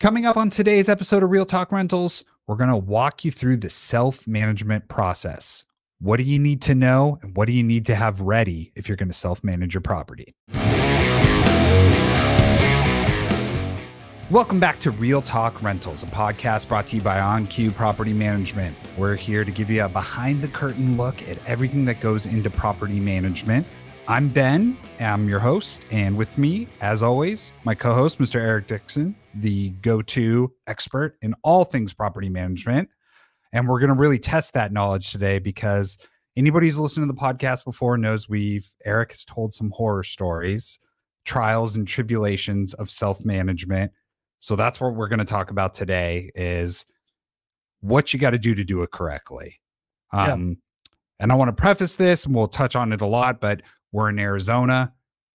Coming up on today's episode of Real Talk Rentals, we're going to walk you through the self management process. What do you need to know and what do you need to have ready if you're going to self manage your property? Welcome back to Real Talk Rentals, a podcast brought to you by On Q Property Management. We're here to give you a behind the curtain look at everything that goes into property management. I'm Ben, I'm your host, and with me, as always, my co host, Mr. Eric Dixon the go to expert in all things property management. And we're going to really test that knowledge today because anybody who's listened to the podcast before knows we've, Eric has told some horror stories, trials and tribulations of self management. So that's what we're going to talk about today is what you got to do to do it correctly. Um, yeah. And I want to preface this, and we'll touch on it a lot, but we're in Arizona.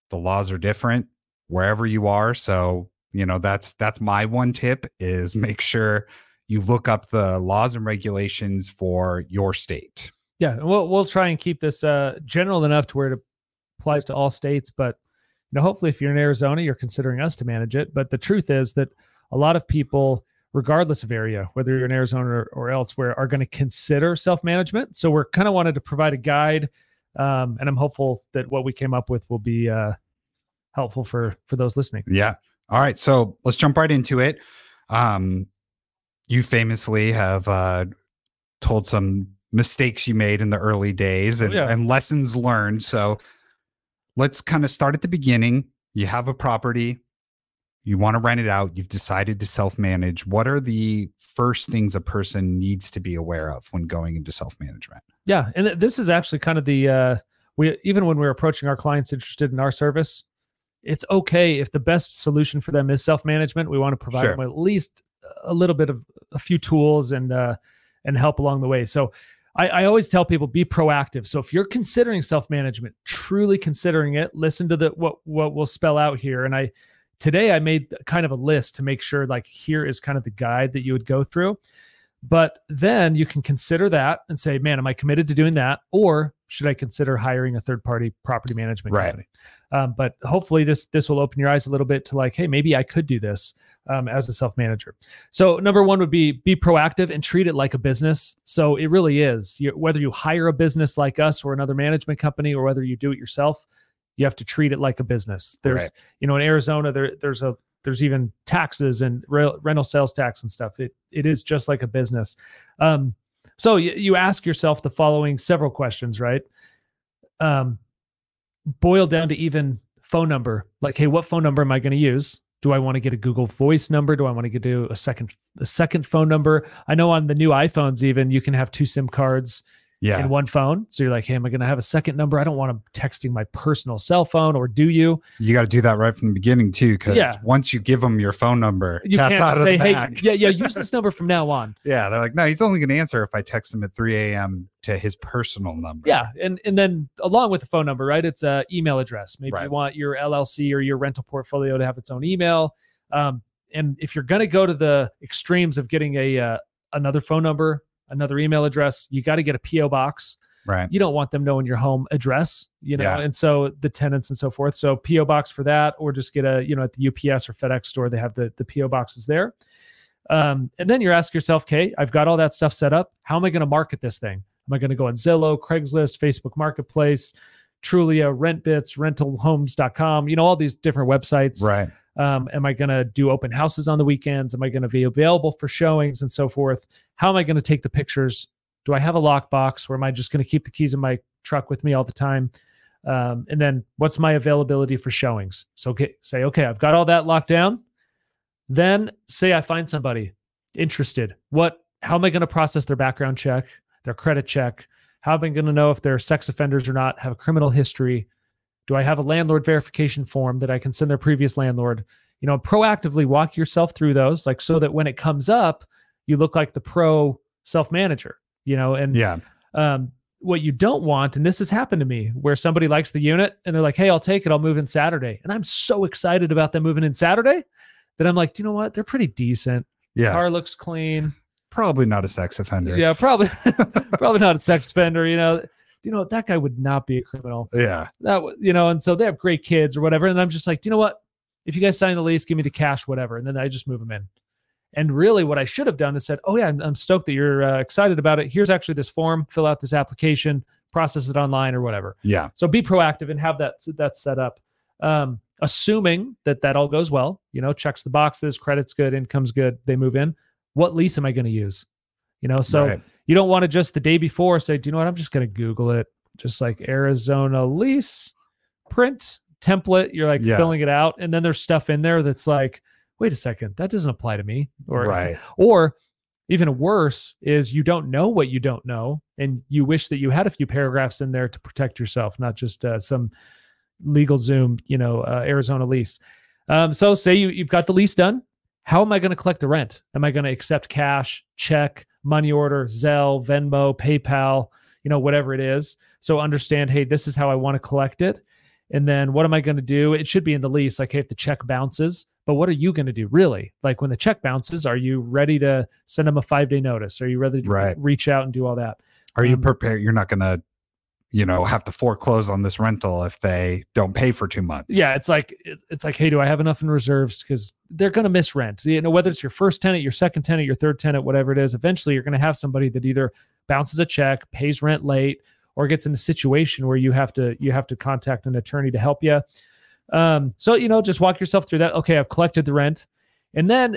The laws are different wherever you are. So you know that's that's my one tip is make sure you look up the laws and regulations for your state yeah we'll, we'll try and keep this uh, general enough to where it applies to all states but you know hopefully if you're in arizona you're considering us to manage it but the truth is that a lot of people regardless of area whether you're in arizona or, or elsewhere are going to consider self-management so we're kind of wanted to provide a guide um, and i'm hopeful that what we came up with will be uh, helpful for for those listening yeah all right, so let's jump right into it. Um, you famously have uh, told some mistakes you made in the early days oh, and, yeah. and lessons learned. So let's kind of start at the beginning. You have a property, you want to rent it out, you've decided to self manage. What are the first things a person needs to be aware of when going into self management? Yeah. And this is actually kind of the, uh, we even when we're approaching our clients interested in our service, it's okay if the best solution for them is self-management. We want to provide sure. them at least a little bit of a few tools and uh, and help along the way. So I, I always tell people be proactive. So if you're considering self-management, truly considering it, listen to the what what we'll spell out here. And I today I made kind of a list to make sure like here is kind of the guide that you would go through. But then you can consider that and say, man, am I committed to doing that? Or should I consider hiring a third party property management right. company? Um, but hopefully this this will open your eyes a little bit to like, hey, maybe I could do this um, as a self manager. So number one would be be proactive and treat it like a business. So it really is you, whether you hire a business like us or another management company or whether you do it yourself, you have to treat it like a business. There's right. you know in Arizona there there's a there's even taxes and re- rental sales tax and stuff. It it is just like a business. Um, so you, you ask yourself the following several questions, right? Um, boil down to even phone number. Like, hey, what phone number am I going to use? Do I want to get a Google Voice number? Do I want to get do a second a second phone number? I know on the new iPhones even you can have two SIM cards yeah. in one phone. So you're like, hey, am I going to have a second number? I don't want to texting my personal cell phone, or do you? You got to do that right from the beginning too, because yeah. once you give them your phone number, you can't say, hey, yeah, yeah, use this number from now on. Yeah, they're like, no, he's only going to answer if I text him at 3 a.m. to his personal number. Yeah, and and then along with the phone number, right? It's a email address. Maybe right. you want your LLC or your rental portfolio to have its own email. Um, and if you're going to go to the extremes of getting a uh, another phone number another email address. You got to get a PO box. Right. You don't want them knowing your home address, you know, yeah. and so the tenants and so forth. So PO box for that, or just get a, you know, at the UPS or FedEx store, they have the the PO boxes there. Um, and then you're asking yourself, okay, I've got all that stuff set up. How am I going to market this thing? Am I going to go on Zillow, Craigslist, Facebook Marketplace, Trulia, RentBits, RentalHomes.com? You know, all these different websites. Right. Um, am I going to do open houses on the weekends? Am I going to be available for showings and so forth? How am I going to take the pictures? Do I have a lockbox or am I just going to keep the keys in my truck with me all the time? Um, and then what's my availability for showings? So okay, say, okay, I've got all that locked down. Then say I find somebody interested. What, how am I going to process their background check, their credit check? How am I going to know if they're sex offenders or not, have a criminal history? Do I have a landlord verification form that I can send their previous landlord? You know, proactively walk yourself through those, like so that when it comes up, you look like the pro self manager. You know, and yeah, um, what you don't want, and this has happened to me, where somebody likes the unit and they're like, "Hey, I'll take it. I'll move in Saturday," and I'm so excited about them moving in Saturday that I'm like, do you know what? They're pretty decent. Yeah, car looks clean. Probably not a sex offender. Yeah, probably, probably not a sex offender. You know, you know that guy would not be a criminal. Yeah. That you know, and so they have great kids or whatever. And I'm just like, Do you know what? If you guys sign the lease, give me the cash, whatever. And then I just move them in. And really, what I should have done is said, "Oh yeah, I'm, I'm stoked that you're uh, excited about it. Here's actually this form. Fill out this application, process it online or whatever." Yeah. So be proactive and have that that set up. Um, assuming that that all goes well, you know, checks the boxes, credit's good, income's good, they move in. What lease am I going to use? You know, so right. you don't want to just the day before say, "Do you know what? I'm just going to Google it." Just like Arizona lease print template, you're like yeah. filling it out, and then there's stuff in there that's like wait a second, that doesn't apply to me. Or, right. or even worse is you don't know what you don't know. And you wish that you had a few paragraphs in there to protect yourself, not just uh, some LegalZoom, you know, uh, Arizona lease. Um, so say you, you've got the lease done. How am I going to collect the rent? Am I going to accept cash, check, money order, Zelle, Venmo, PayPal, you know, whatever it is? So understand, hey, this is how I want to collect it. And then what am I going to do? It should be in the lease. Like, hey, if the check bounces, but what are you going to do really? Like when the check bounces, are you ready to send them a five day notice? Are you ready to right. reach out and do all that? Are um, you prepared? You're not going to, you know, have to foreclose on this rental if they don't pay for two months. Yeah, it's like it's, it's like, hey, do I have enough in reserves? Because they're going to miss rent. You know, whether it's your first tenant, your second tenant, your third tenant, whatever it is, eventually you're going to have somebody that either bounces a check, pays rent late, or gets in a situation where you have to you have to contact an attorney to help you. Um, so you know, just walk yourself through that. Okay, I've collected the rent, and then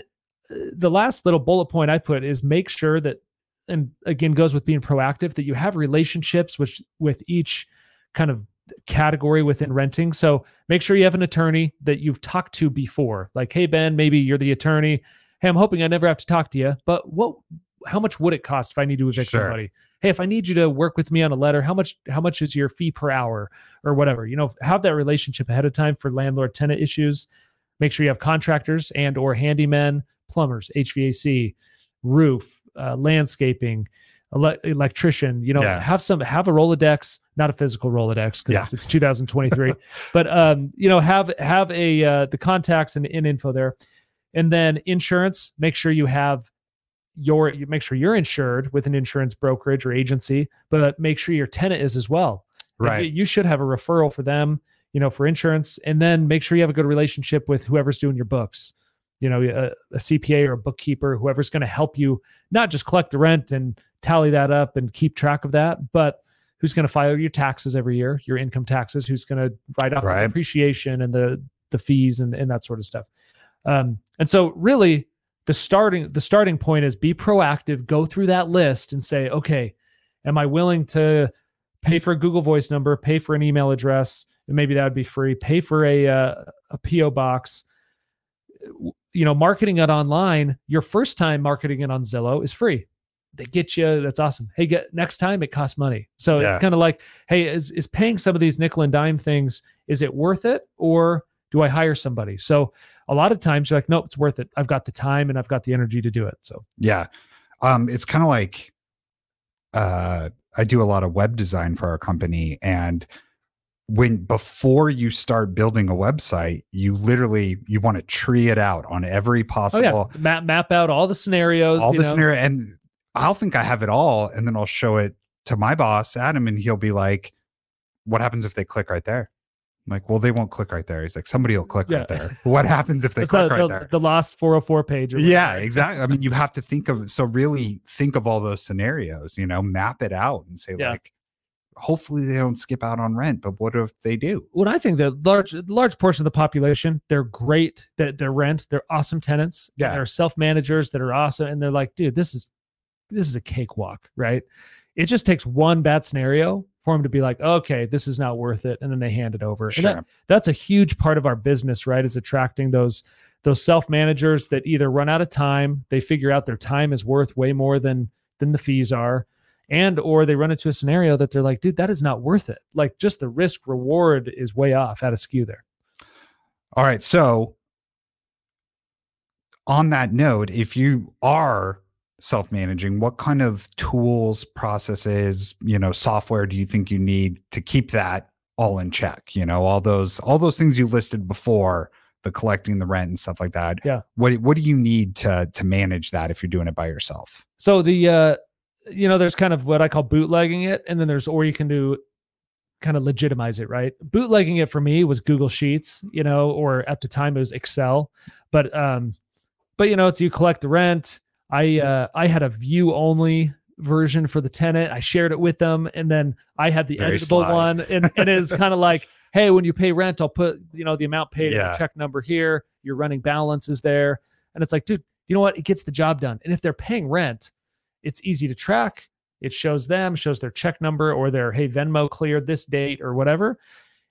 uh, the last little bullet point I put is make sure that, and again goes with being proactive, that you have relationships with with each kind of category within renting. So make sure you have an attorney that you've talked to before. Like, hey Ben, maybe you're the attorney. Hey, I'm hoping I never have to talk to you, but what? How much would it cost if I need to evict sure. somebody? Hey if i need you to work with me on a letter how much how much is your fee per hour or whatever you know have that relationship ahead of time for landlord tenant issues make sure you have contractors and or handymen plumbers hvac roof uh, landscaping ele- electrician you know yeah. have some have a rolodex not a physical rolodex because yeah. it's 2023 but um you know have have a uh, the contacts and, and info there and then insurance make sure you have your you make sure you're insured with an insurance brokerage or agency, but make sure your tenant is as well. Right. You, you should have a referral for them, you know, for insurance, and then make sure you have a good relationship with whoever's doing your books. You know, a, a CPA or a bookkeeper, whoever's going to help you not just collect the rent and tally that up and keep track of that, but who's going to file your taxes every year, your income taxes, who's going to write off right. the depreciation and the the fees and, and that sort of stuff. Um, and so really the starting the starting point is be proactive go through that list and say okay am i willing to pay for a google voice number pay for an email address and maybe that would be free pay for a uh, a po box you know marketing it online your first time marketing it on zillow is free they get you that's awesome hey get next time it costs money so yeah. it's kind of like hey is, is paying some of these nickel and dime things is it worth it or do I hire somebody? So a lot of times you're like, nope, it's worth it. I've got the time and I've got the energy to do it. So yeah. Um, it's kind of like uh I do a lot of web design for our company and when before you start building a website, you literally you want to tree it out on every possible oh, yeah. map map out all the scenarios, all the know? scenario, and I'll think I have it all, and then I'll show it to my boss Adam, and he'll be like, "What happens if they click right there?" I'm like, well, they won't click right there. He's like, somebody will click yeah. right there. What happens if they click the, right the, there? The lost 404 page. yeah, exactly. I mean, you have to think of so really mm. think of all those scenarios, you know, map it out and say, yeah. like, hopefully they don't skip out on rent, but what if they do? Well, I think that large large portion of the population, they're great that they're rent, they're awesome tenants. Yeah. They're self-managers that are awesome. And they're like, dude, this is this is a cakewalk, right? It just takes one bad scenario for them to be like, okay, this is not worth it, and then they hand it over. Sure. That, that's a huge part of our business, right? Is attracting those those self managers that either run out of time, they figure out their time is worth way more than than the fees are, and or they run into a scenario that they're like, dude, that is not worth it. Like just the risk reward is way off at a skew there. All right, so on that note, if you are self-managing? What kind of tools processes you know software do you think you need to keep that all in check? You know all those all those things you listed before the collecting the rent and stuff like that. Yeah. What what do you need to to manage that if you're doing it by yourself? So the uh you know there's kind of what i call bootlegging it and then there's or you can do kind of legitimize it right? Bootlegging it for me was google sheets you know or at the time it was excel but um but you know, it's you collect the rent. I uh, I had a view only version for the tenant. I shared it with them, and then I had the Very editable sly. one, and, and it is kind of like, hey, when you pay rent, I'll put you know the amount paid, yeah. the check number here. Your running balance is there, and it's like, dude, you know what? It gets the job done. And if they're paying rent, it's easy to track. It shows them, shows their check number or their hey Venmo cleared this date or whatever,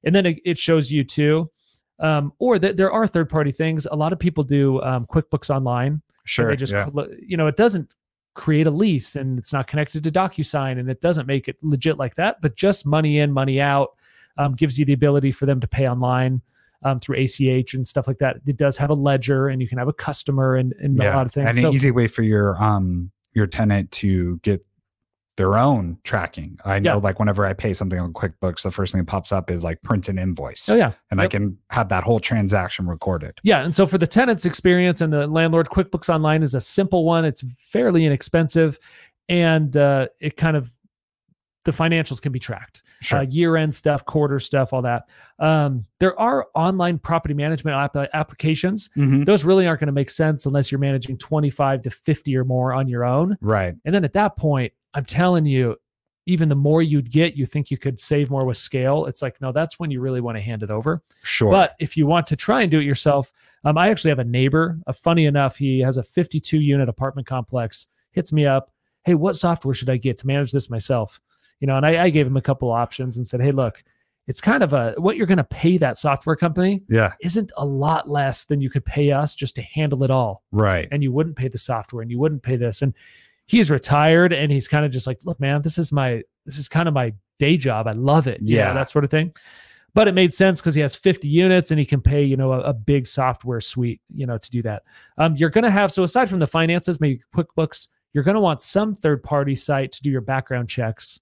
and then it, it shows you too. Um, or that there are third party things. A lot of people do um, QuickBooks Online. Sure. They just yeah. you know it doesn't create a lease and it's not connected to DocuSign and it doesn't make it legit like that, but just money in, money out um, gives you the ability for them to pay online um, through ACH and stuff like that. It does have a ledger and you can have a customer and, and yeah. a lot of things. And so, an easy way for your um your tenant to get their own tracking. I know, yeah. like, whenever I pay something on QuickBooks, the first thing that pops up is like print an invoice. Oh, yeah. And yep. I can have that whole transaction recorded. Yeah. And so for the tenant's experience and the landlord, QuickBooks Online is a simple one. It's fairly inexpensive and uh, it kind of, the financials can be tracked. Sure. Uh, year end stuff, quarter stuff, all that. Um, there are online property management app- applications. Mm-hmm. Those really aren't going to make sense unless you're managing 25 to 50 or more on your own. Right. And then at that point, I'm telling you, even the more you'd get, you think you could save more with scale. It's like, no, that's when you really want to hand it over. Sure. But if you want to try and do it yourself, um, I actually have a neighbor. Uh, funny enough, he has a 52 unit apartment complex. Hits me up, hey, what software should I get to manage this myself? You know, and I, I gave him a couple options and said, hey, look, it's kind of a what you're going to pay that software company. Yeah, isn't a lot less than you could pay us just to handle it all. Right. And you wouldn't pay the software, and you wouldn't pay this, and he's retired and he's kind of just like, look, man, this is my this is kind of my day job. I love it. Yeah, know, that sort of thing. But it made sense because he has 50 units and he can pay, you know, a, a, big software suite, you know, to do that. Um, you're gonna have so aside from the finances, maybe QuickBooks, you're gonna want some third party site to do your background checks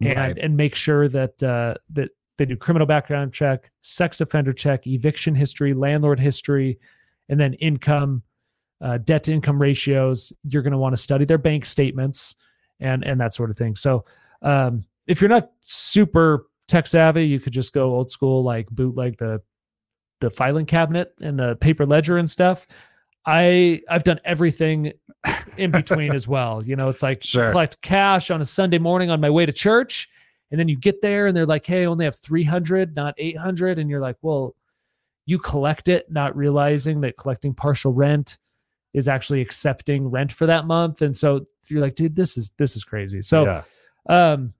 and right. and make sure that uh, that they do criminal background check, sex offender check, eviction history, landlord history, and then income uh, debt to income ratios. You're going to want to study their bank statements and and that sort of thing. So um, if you're not super tech savvy, you could just go old school, like bootleg the the filing cabinet and the paper ledger and stuff. I I've done everything in between as well. You know, it's like sure. collect cash on a Sunday morning on my way to church, and then you get there and they're like, "Hey, I only have 300, not 800," and you're like, "Well, you collect it, not realizing that collecting partial rent is actually accepting rent for that month. And so you're like, dude, this is this is crazy. So yeah. um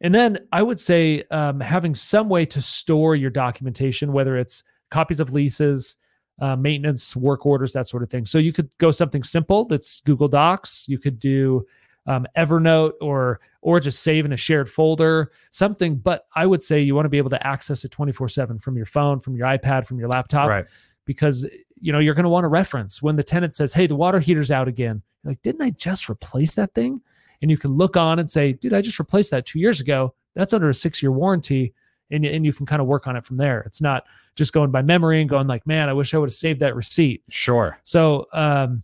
and then I would say um, having some way to store your documentation, whether it's copies of leases, uh, maintenance, work orders, that sort of thing. So you could go something simple that's Google Docs. You could do um, Evernote or or just save in a shared folder, something. But I would say you want to be able to access it 24 seven from your phone, from your iPad, from your laptop, right. because you know you're going to want to reference. When the tenant says hey the water heater's out again you're like didn't i just replace that thing? And you can look on and say dude i just replaced that two years ago. That's under a six year warranty and, and you can kind of work on it from there. It's not just going by memory and going like man i wish i would have saved that receipt. Sure. So um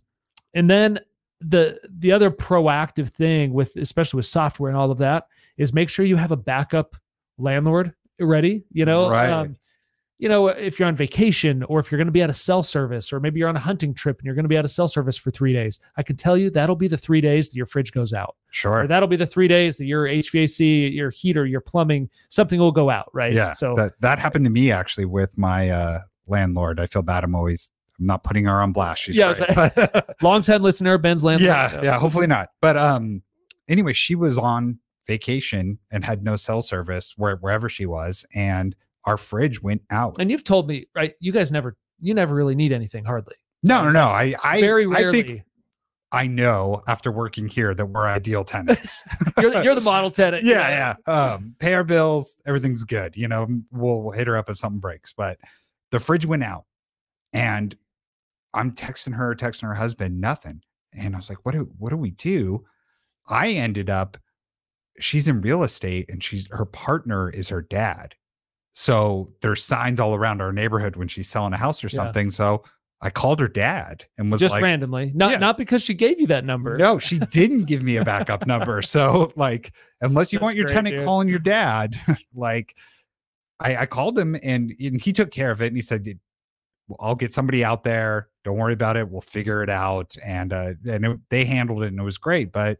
and then the the other proactive thing with especially with software and all of that is make sure you have a backup landlord ready you know? Right. Um, you know, if you're on vacation or if you're going to be at a cell service or maybe you're on a hunting trip and you're going to be at a cell service for three days, I can tell you that'll be the three days that your fridge goes out. Sure. Or that'll be the three days that your HVAC, your heater, your plumbing, something will go out. Right. Yeah. So that, that happened to me actually with my uh, landlord. I feel bad. I'm always, I'm not putting her on blast. She's yeah, great. long time listener, Ben's landlord. Yeah. Yeah. Hopefully not. But um, anyway, she was on vacation and had no cell service where, wherever she was. And our fridge went out. And you've told me, right? You guys never, you never really need anything hardly. No, no, no. I, I very rarely. I, think I know after working here that we're ideal tenants. you're, you're the model tenant. yeah, yeah. Um, pay our bills, everything's good. You know, we'll, we'll hit her up if something breaks. But the fridge went out, and I'm texting her, texting her husband, nothing. And I was like, what do what do we do? I ended up. She's in real estate, and she's her partner is her dad. So there's signs all around our neighborhood when she's selling a house or something. Yeah. So I called her dad and was just like, randomly, not yeah. not because she gave you that number. No, she didn't give me a backup number. So like, unless you That's want your great, tenant dude. calling your dad, like, I, I called him and, and he took care of it and he said, "I'll get somebody out there. Don't worry about it. We'll figure it out. And uh, and it, they handled it, and it was great. But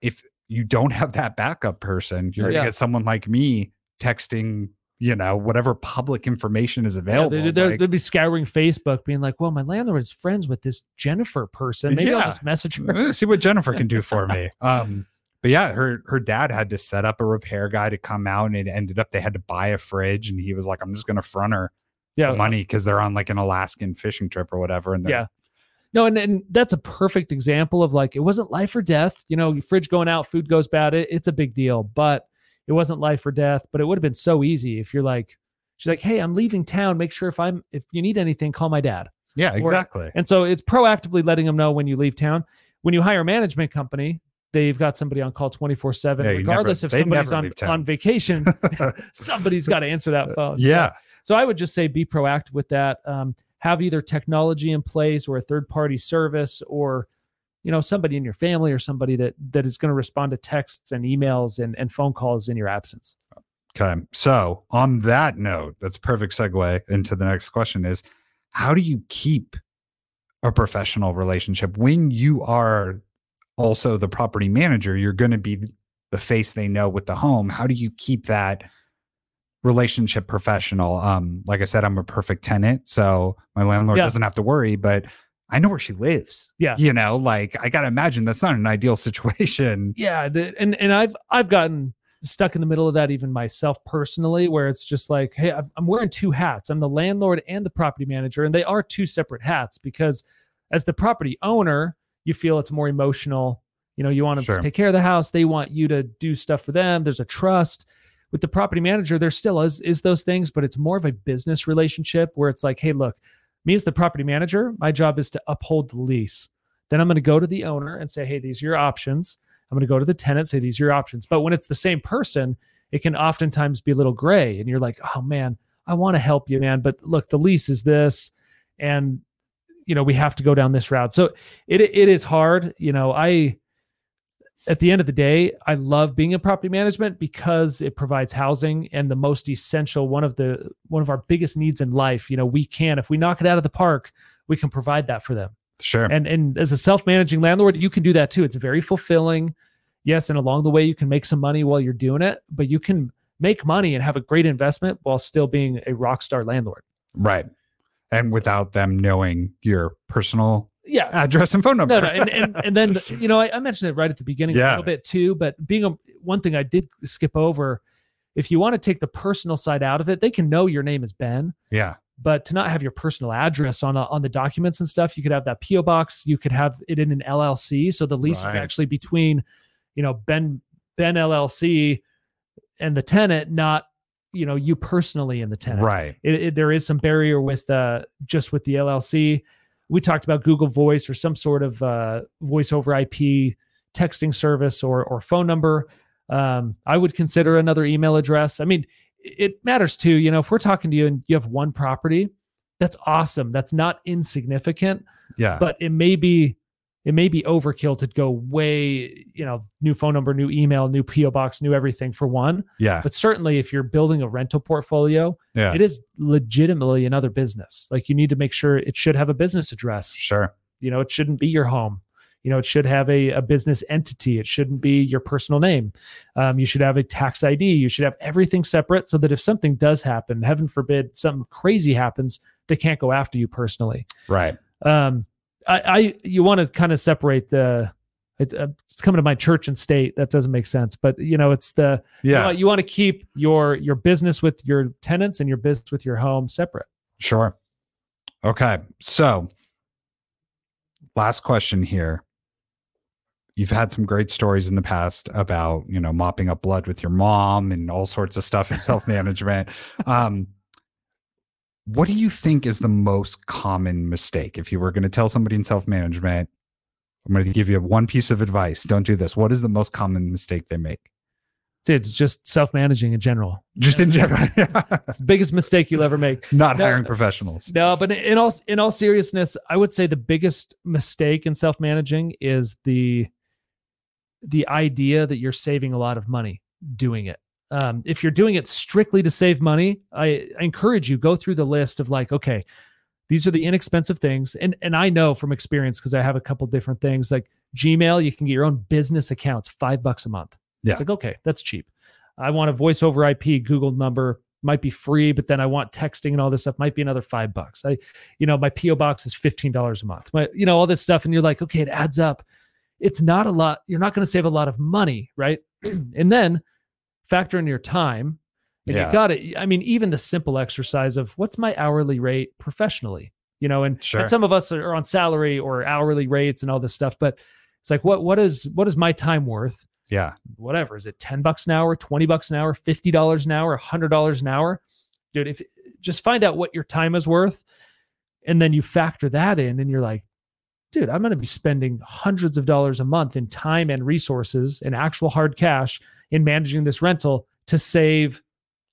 if you don't have that backup person, you're Yeah. gonna get someone like me texting, you know, whatever public information is available. they, they're- like- they'd be scouring Facebook, being like, "Well, my landlord is friends with this Jennifer person. Maybe I'll just message her." See what Jennifer can do for me. Um, but yeah, her her dad had to set up a repair guy to come out, and it ended up they had to buy a fridge, and he was like, "I'm just gonna front her Yeah, money because they're on like an Alaskan fishing trip or whatever." And Yeah. No, and, and that's a perfect example of like it wasn't life or death. You know, your fridge going out, food goes bad. It, it's a big deal, but it wasn't life or death. But it would have been so easy if you're like, she's like, hey, I'm leaving town. Make sure if I'm if you need anything, call my dad. yeah, exactly. And so it's proactively letting them know when you leave town. When you hire a management company, they've got somebody on call 24 7, Yeah, you never- regardless if somebody's on, on vacation, somebody's got to answer that phone. So- yeah, so I would just say be proactive with that. Um, have either technology in place or a third party service or you know somebody in your family or somebody that that is going to respond to texts and emails and, and phone calls in your absence. Okay. So on that note, that's a perfect segue into the next question is how do you keep a professional relationship when you are also the property manager? You're going to be the face they know with the home. How do you keep that relationship professional? Um, like I said, I'm a perfect tenant, so my landlord Yeah. doesn't have to worry, but I know where she lives. Yeah. You know, like I gotta imagine that's not an ideal situation. Yeah, and and I've I've gotten stuck in the middle of that even myself personally, where it's just like, hey, I'm I'm wearing two hats. I'm the landlord and the property manager, and they are two separate hats because as the property owner, you feel it's more emotional. You know, you want them Sure. to take care of the house. They want you to do stuff for them. There's a trust. With the property manager, there still is, is those things, but it's more of a business relationship where it's like, hey, look, me as the property manager, my job is to uphold the lease. Then I'm going to go to the owner and say, hey, these are your options. I'm going to go to the tenant, say these are your options. But when it's the same person, it can oftentimes be a little gray. And you're like, oh man, I want to help you, man. But look, the lease is this. And, you know, we have to go down this route. So it it is hard. You know, I at the end of the day, I love being in property management because it provides housing and the most essential one of the one of our biggest needs in life. You know, we can, if we knock it out of the park, we can provide that for them Sure. and and as a self-managing landlord you can do that too it's very fulfilling yes and along the way you can make some money while you're doing it but you can make money and have a great investment while still being a rock star landlord right. And without them knowing your personal yeah address and phone number. no no and, and and then you know I, I mentioned it right at the beginning a little bit too but being a one thing i did skip over if you want to take the personal side out of it they can know your name is ben yeah. but to not have your personal address on a, on the documents and stuff, you could have that PO box. You could have it in an LLC, so the lease Right. is actually between, you know, Ben Ben LLC and the tenant, not you know you personally and the tenant. Right. It, it- there is some barrier with uh, just with the LLC. We talked about Google Voice or some sort of uh, voice over IP texting service or or phone number. Um, I would consider another email address. I mean, it matters too. You know, if we're talking to you and you have one property, that's awesome. That's not insignificant, Yeah. but it may be it may be overkill to go way, you know, new phone number, new email, new PO box, new everything for one. yeah. But certainly if you're building a rental portfolio, Yeah. it is legitimately another business. Like you need to make sure it should have a business address. Sure. You know, it shouldn't be your home. You know, it should have a, a business entity. It shouldn't be your personal name. Um, you should have a tax ID. You should have everything separate so that if something does happen, heaven forbid, something crazy happens, they can't go after you personally. Right. Um, I, I you want to kind of separate the. It, uh, it's coming to my church and state. That doesn't make sense, but you know, it's the you Yeah. you want to keep your your business with your tenants and your business with your home separate. Sure. Okay. So, last question here. You've had some great stories in the past about, you know, mopping up blood with your mom and all sorts of stuff in self management. Um, what do you think is the most common mistake? If you were going to tell somebody in self management, I'm going to give you one piece of advice don't do this. What is the most common mistake they make? Dude, it's just self managing in general. Just in general, It's the biggest mistake you'll ever make. not No, hiring professionals. No, but in all in all seriousness, I would say the biggest mistake in self managing is the the idea that you're saving a lot of money doing it. Um, if you're doing it strictly to save money, I, I encourage you go through the list of like, okay, these are the inexpensive things. And and I know from experience because I have a couple different things like Gmail, you can get your own business accounts, five bucks a month. Yeah. It's like, okay, that's cheap. I want a voice over IP Google number, might be free, but then I want texting and all this stuff, might be another five bucks. I, you know, my PO box is $15 a month. My, you know, all this stuff. And you're like, okay, it adds up. It's not a lot. You're not going to save a lot of money, right? and then factor in your time. And Yeah. you got it. I mean, even the simple exercise of what's my hourly rate professionally, you know, and, Sure. and some of us are on salary or hourly rates and all this stuff, but it's like, what, what is, what is my time worth? Yeah. whatever is it 10 bucks an hour 20 bucks an hour $50 an hour $100 an hour dude if just find out what your time is worth and then you factor that in and you're like dude i'm going to be spending hundreds of dollars a month in time and resources and actual hard cash in managing this rental to save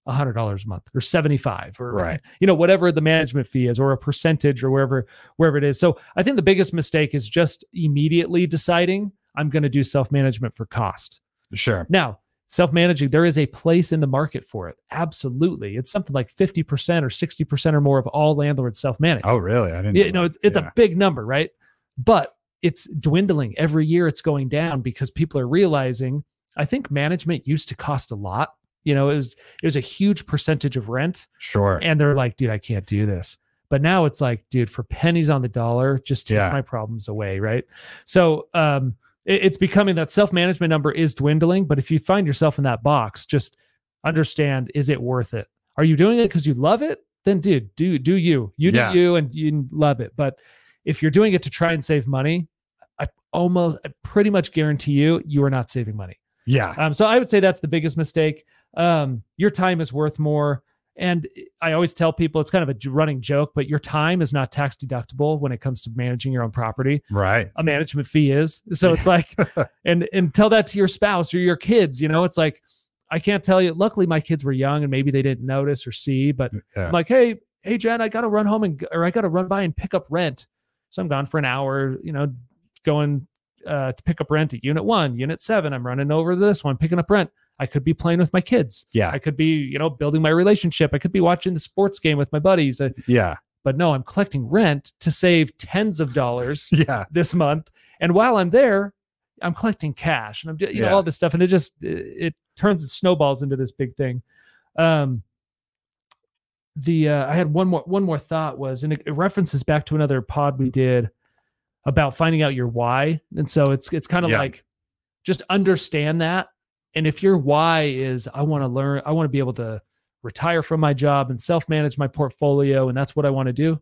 $100 a month or 75 or Right. you know whatever the management fee is or a percentage or wherever wherever it is so i think the biggest mistake is just immediately deciding i'm going to do self-management for cost Sure. now, self managing, there is a place in the market for it. Absolutely. It's something like 50% or 60% or more of all landlords self manage. Oh, really? I didn't. Yeah, know no, that. it's, it's Yeah. a big number, right? But it's dwindling every year. It's going down because people are realizing. I think management used to cost a lot. You know, it was it was a huge percentage of rent, sure. and they're like, dude, I can't do this. But now it's like, dude, for pennies on the dollar, just take Yeah. my problems away, right? So um, it- it's becoming that self management number is dwindling. But if you find yourself in that box, just understand: is it worth it? Are you doing it because you love it? Then, dude, do do you? You do you, and you love it. But if you're doing it to try and save money, I almost, I pretty much guarantee you, you are not saving money. Yeah. Um, so I would say that's the biggest mistake. Um, your time is worth more. And I always tell people it's kind of a running joke, but your time is not tax deductible when it comes to managing your own property. Right. A management fee is. So it's like, and and tell that to your spouse or your kids. You know, it's like I can't tell you. Luckily, my kids were young and maybe they didn't notice or see. But Yeah. I'm like, hey, hey, Jen, I got to run home and or I got to run by and pick up rent. So I'm gone for an hour. You know, going uh, to pick up rent at unit one, unit seven. I'm running over to this one, picking up rent. I could be playing with my kids. Yeah. I could be, you know, building my relationship. I could be watching the sports game with my buddies. Uh, Yeah. but no, I'm collecting rent to save tens of dollars Yeah. this month. And while I'm there, I'm collecting cash and I'm doing, you know, Yeah. all this stuff. And it just, it, it turns, it snowballs into this big thing. Um, the, uh, I had one more, one more thought was, and it, it references back to another pod we did about finding out your why. And so it's, it's kind of Yeah. like, just understand that. And if your why is, I want to learn, I want to be able to retire from my job and self manage my portfolio, and that's what I want to do,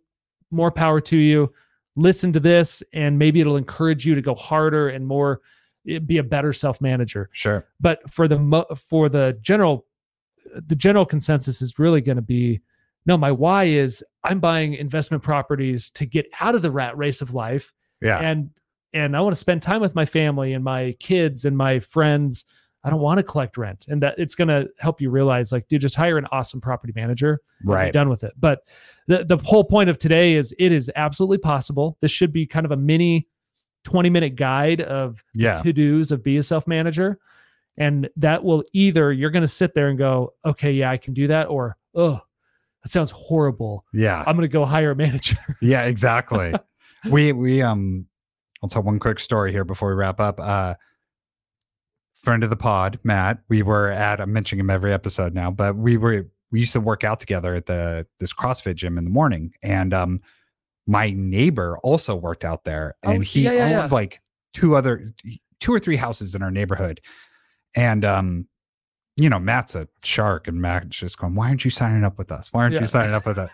more power to you. Listen to this, and maybe it'll encourage you to go harder and more, eh, be a better self manager. Sure. But for the mo- for the general, the general consensus is really going to be, no, my why is I'm buying investment properties to get out of the rat race of life Yeah. and and I want to spend time with my family and my kids and my friends. I don't want to collect rent, and that it's going to help you realize, like, dude, just hire an awesome property manager. right. done with it. But the the whole point of today is it is absolutely possible. This should be kind of a mini twenty minute guide of Yeah. to dos of be a self manager, and that will either you're going to sit there and go, okay, yeah, I can do that, or oh, that sounds horrible. Yeah. I'm going to go hire a manager. Yeah, exactly. we we um I'll tell one quick story here before we wrap up. Uh friend of the pod, Matt, we were at I'm mentioning him every episode now, but we were we used to work out together at the this CrossFit gym in the morning. And um my neighbor also worked out there Oh, and he yeah, yeah, owned yeah. like two other two or three houses in our neighborhood. And um you know, Matt's a shark and Matt's just going, Why aren't you signing up with us? Why aren't you signing up with us?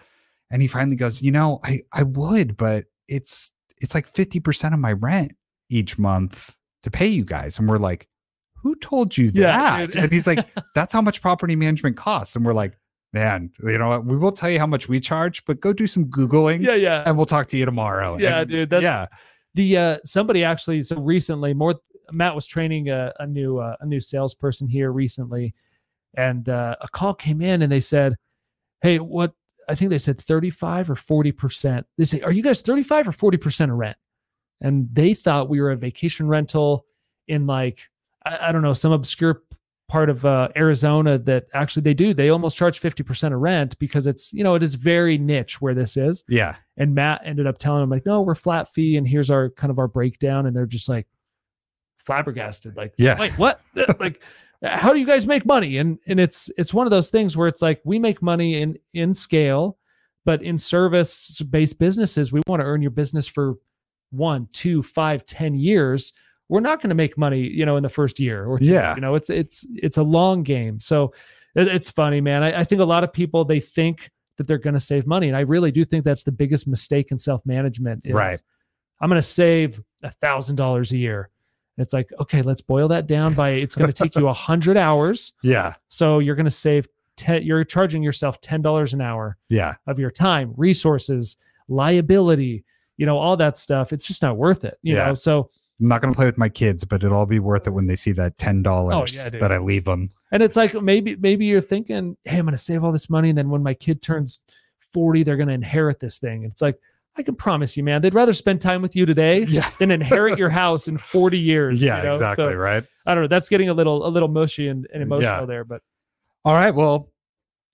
And he finally goes, you know, I I would, but it's it's like 50% of my rent each month to pay you guys. And we're like, who told you that? dude. and he's like, that's how much property management costs. And we're like, man, you know what? We will tell you how much we charge, but go do some Googling yeah, yeah. and we'll talk to you tomorrow. Yeah, And dude, that's- yeah. the uh somebody actually so recently more matt was training a, a new uh, a new salesperson here recently and uh, a call came in and they said hey what i think they said 35 or 40 percent they say are you guys 35 or 40 percent of rent and they thought we were a vacation rental in like I, I don't know some obscure part of uh, Arizona that actually they do. They almost charge 50% of rent because it's, you know, it is very niche where this is. Yeah. And Matt ended up telling them like, no, we're flat fee. And here's our kind of our breakdown. And they're just like flabbergasted. Like, yeah, wait, what? like, how do you guys make money? And, and it's, it's one of those things where it's like, we make money in, in scale, but in service based businesses, we want to earn your business for one, two, five, ten years we're not going to make money, you know, in the first year or two. Yeah. You know, it's it's it's a long game. So it, it's funny, man. I, I think a lot of people they think that they're going to save money, and I really do think that's the biggest mistake in self management. Right. I'm going to save a thousand dollars a year. It's like, okay, let's boil that down by it's going to take you a hundred hours. Yeah. So you're going to save ten. You're charging yourself ten dollars an hour. Yeah. Of your time, resources, liability, you know, all that stuff. It's just not worth it. You yeah. know, so I'm not going to play with my kids, but it'll all be worth it when they see that ten dollars oh, yeah, that I leave them. And it's like maybe maybe you're thinking, hey, I'm going to save all this money, and then when my kid turns forty, they're going to inherit this thing. And it's like I can promise you, man, they'd rather spend time with you today yeah. than inherit your house in 40 years. Yeah, you know? exactly. So, right. I don't know. That's getting a little a little mushy and, and emotional yeah. there, but all right. Well,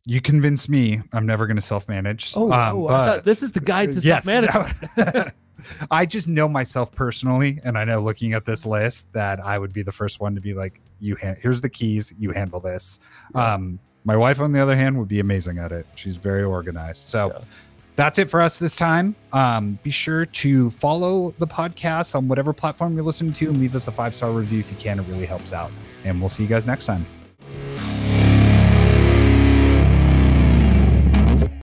you convinced me I'm never going to self manage. Oh, um, oh but, this is the guide to yes, self management. I just know myself personally, and I know looking at this list that I would be the first one to be like, "You ha- here's the keys. You handle this." Yeah. Um, my wife, on the other hand, would be amazing at it. She's very organized. So. Yeah. That's it for us this time. Um, be sure to follow the podcast on whatever platform you're listening to and leave us a five star review if you can. It really helps out. And we'll see you guys next time.